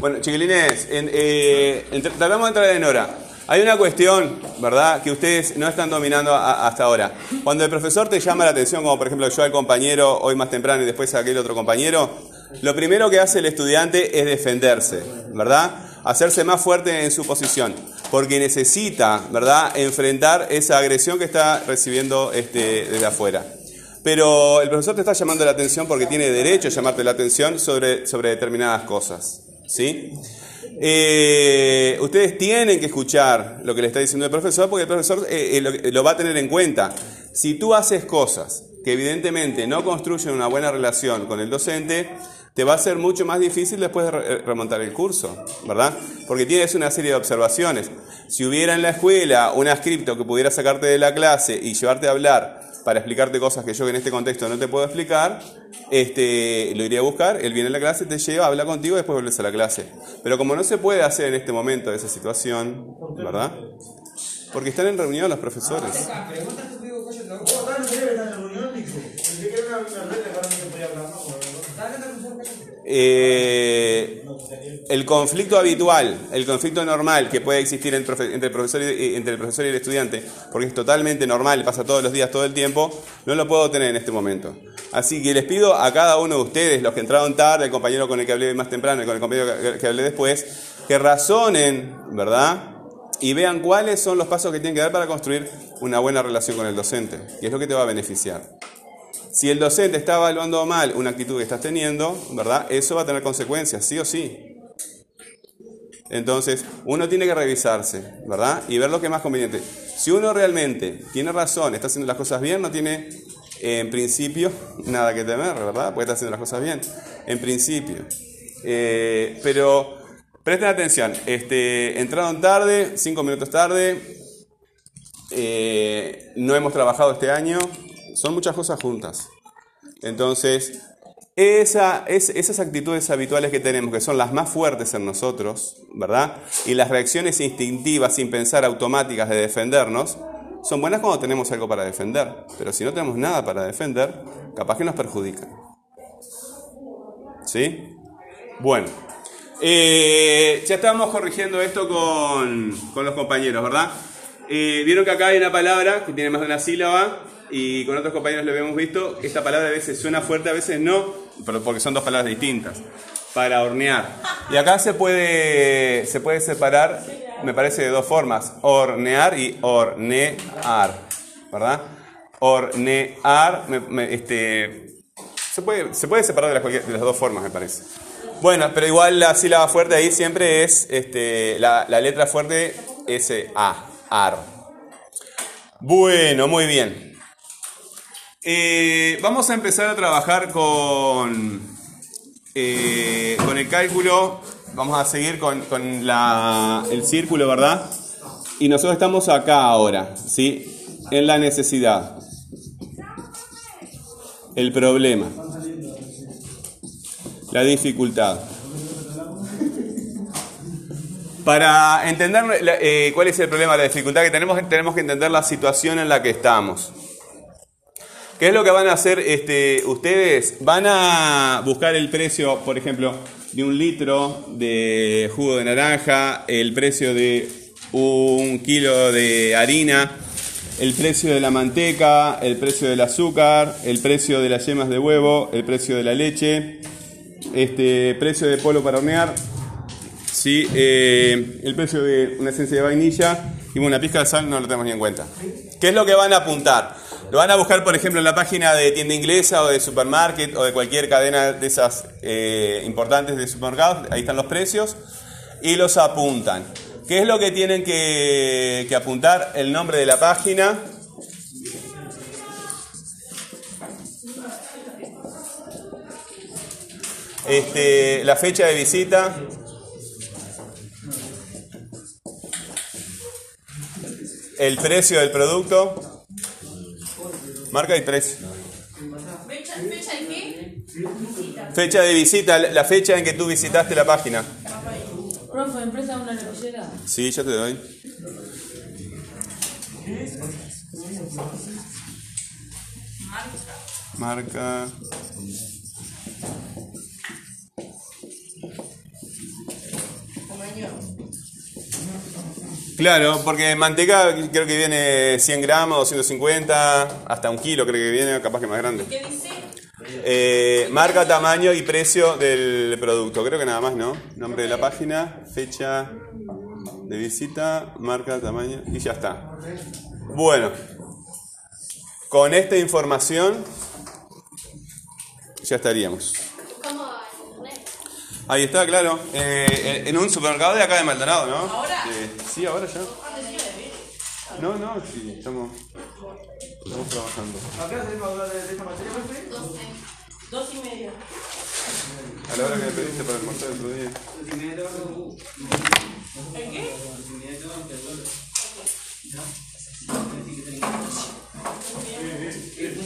Bueno, chiquilines, eh, tratamos de entrar en hora. Hay una cuestión, ¿verdad?, que ustedes no están dominando hasta ahora. Cuando el profesor te llama la atención, como por ejemplo yo al compañero hoy más temprano y después a aquel otro compañero, lo primero que hace el estudiante es defenderse, ¿verdad? Hacerse más fuerte en su posición, porque necesita, ¿verdad?, enfrentar esa agresión que está recibiendo este, desde afuera. Pero el profesor te está llamando la atención porque tiene derecho a llamarte la atención sobre, sobre determinadas cosas. ¿Sí? Eh, ustedes tienen que escuchar lo que le está diciendo el profesor porque el profesor eh, eh, lo, va a tener en cuenta. Si tú haces cosas que evidentemente no construyen una buena relación con el docente, te va a ser mucho más difícil después de re- remontar el curso, ¿verdad? Porque tienes una serie de observaciones. Si hubiera en la escuela un ascripto que pudiera sacarte de la clase y llevarte a hablar para explicarte cosas que yo en este contexto no te puedo explicar, este, lo iría a buscar, él viene a la clase, te lleva, habla contigo y después vuelves a la clase. Pero como no se puede hacer en este momento esa situación, ¿verdad? Porque están en reunión los profesores. Eh, el conflicto habitual, el conflicto normal que puede existir entre, el profesor y, entre el profesor y el estudiante, porque es totalmente normal, pasa todos los días, todo el tiempo, no lo puedo tener en este momento. Así que les pido a cada uno de ustedes, los que entraron tarde, el compañero con el que hablé más temprano y con el compañero que hablé después, que razonen, ¿verdad? Y vean cuáles son los pasos que tienen que dar para construir una buena relación con el docente, que es lo que te va a beneficiar. Si el docente está evaluando mal una actitud que estás teniendo, ¿verdad? Eso va a tener consecuencias, sí o sí. Entonces, uno tiene que revisarse, ¿verdad? Y ver lo que es más conveniente. Si uno realmente tiene razón, está haciendo las cosas bien, no tiene, en principio, nada que temer, ¿verdad? Porque está haciendo las cosas bien, en principio. Eh, pero presten atención, este, entraron tarde, cinco minutos tarde, eh, no hemos trabajado este año, son muchas cosas juntas. Entonces, esa, es- esas actitudes habituales que tenemos, que son las más fuertes en nosotros, ¿verdad? Y las reacciones instintivas, sin pensar, automáticas de defendernos, son buenas cuando tenemos algo para defender. Pero si no tenemos nada para defender, capaz que nos perjudican. ¿Sí? Bueno. Eh, ya estábamos corrigiendo esto con, con los compañeros, ¿verdad? Eh, Vieron que acá hay una palabra que tiene más de una sílaba y con otros compañeros lo habíamos visto. Esta palabra a veces suena fuerte, a veces no, pero porque son dos palabras distintas. Para hornear. Y acá se puede, se puede separar, me parece, de dos formas: hornear y hornear, ¿verdad? Hornear, me- me- este, se puede, se puede separar de las, de las dos formas, me parece. Bueno, pero igual la sílaba fuerte ahí siempre es este, la, la letra fuerte S A, ar. Bueno, muy bien. Eh, vamos a empezar a trabajar con, eh, con el cálculo. Vamos a seguir con, con la- el círculo, ¿verdad? Y nosotros estamos acá ahora, ¿sí? En la necesidad. El problema. La dificultad. Para entender eh, cuál es el problema, la dificultad que tenemos, tenemos que entender la situación en la que estamos. ¿Qué es lo que van a hacer este, ustedes? Van a buscar el precio, por ejemplo, de un litro de jugo de naranja, el precio de un kilo de harina, el precio de la manteca, el precio del azúcar, el precio de las yemas de huevo, el precio de la leche, este precio de polo para hornear, sí, eh, el precio de una esencia de vainilla y una pizca de sal no lo tenemos ni en cuenta. ¿Qué es lo que van a apuntar? Lo van a buscar, por ejemplo, en la página de tienda inglesa o de supermarket o de cualquier cadena de esas eh, importantes de supermercados. Ahí están los precios y los apuntan. ¿Qué es lo que tienen que, que apuntar? El nombre de la página. Este, la fecha de visita. El precio del producto. Marca y tres. ¿Fecha, fecha de qué? Fecha de visita, la fecha en que tú visitaste la página. Profe, empresa una lapicera. Sí, ya te doy. Marca. Marca. Tamaño. Claro, porque manteca creo que viene 100 gramos, 250, hasta un kilo creo que viene, capaz que más grande. ¿Qué dice? Eh, marca, tamaño y precio del producto. Creo que nada más, ¿no? Nombre de la página, fecha de visita, marca, tamaño y ya está. Bueno, con esta información ya estaríamos. Ahí está, claro. Eh, en un supermercado de acá de Maldonado, ¿no? ¿Ahora? Eh, sí, ahora ya. No, no, sí, estamos, estamos trabajando. ¿A qué hora salimos a hablar de, esta materia, profe? Dos y media. A la hora que me pediste para almorzar el otro día. ¿El qué? Es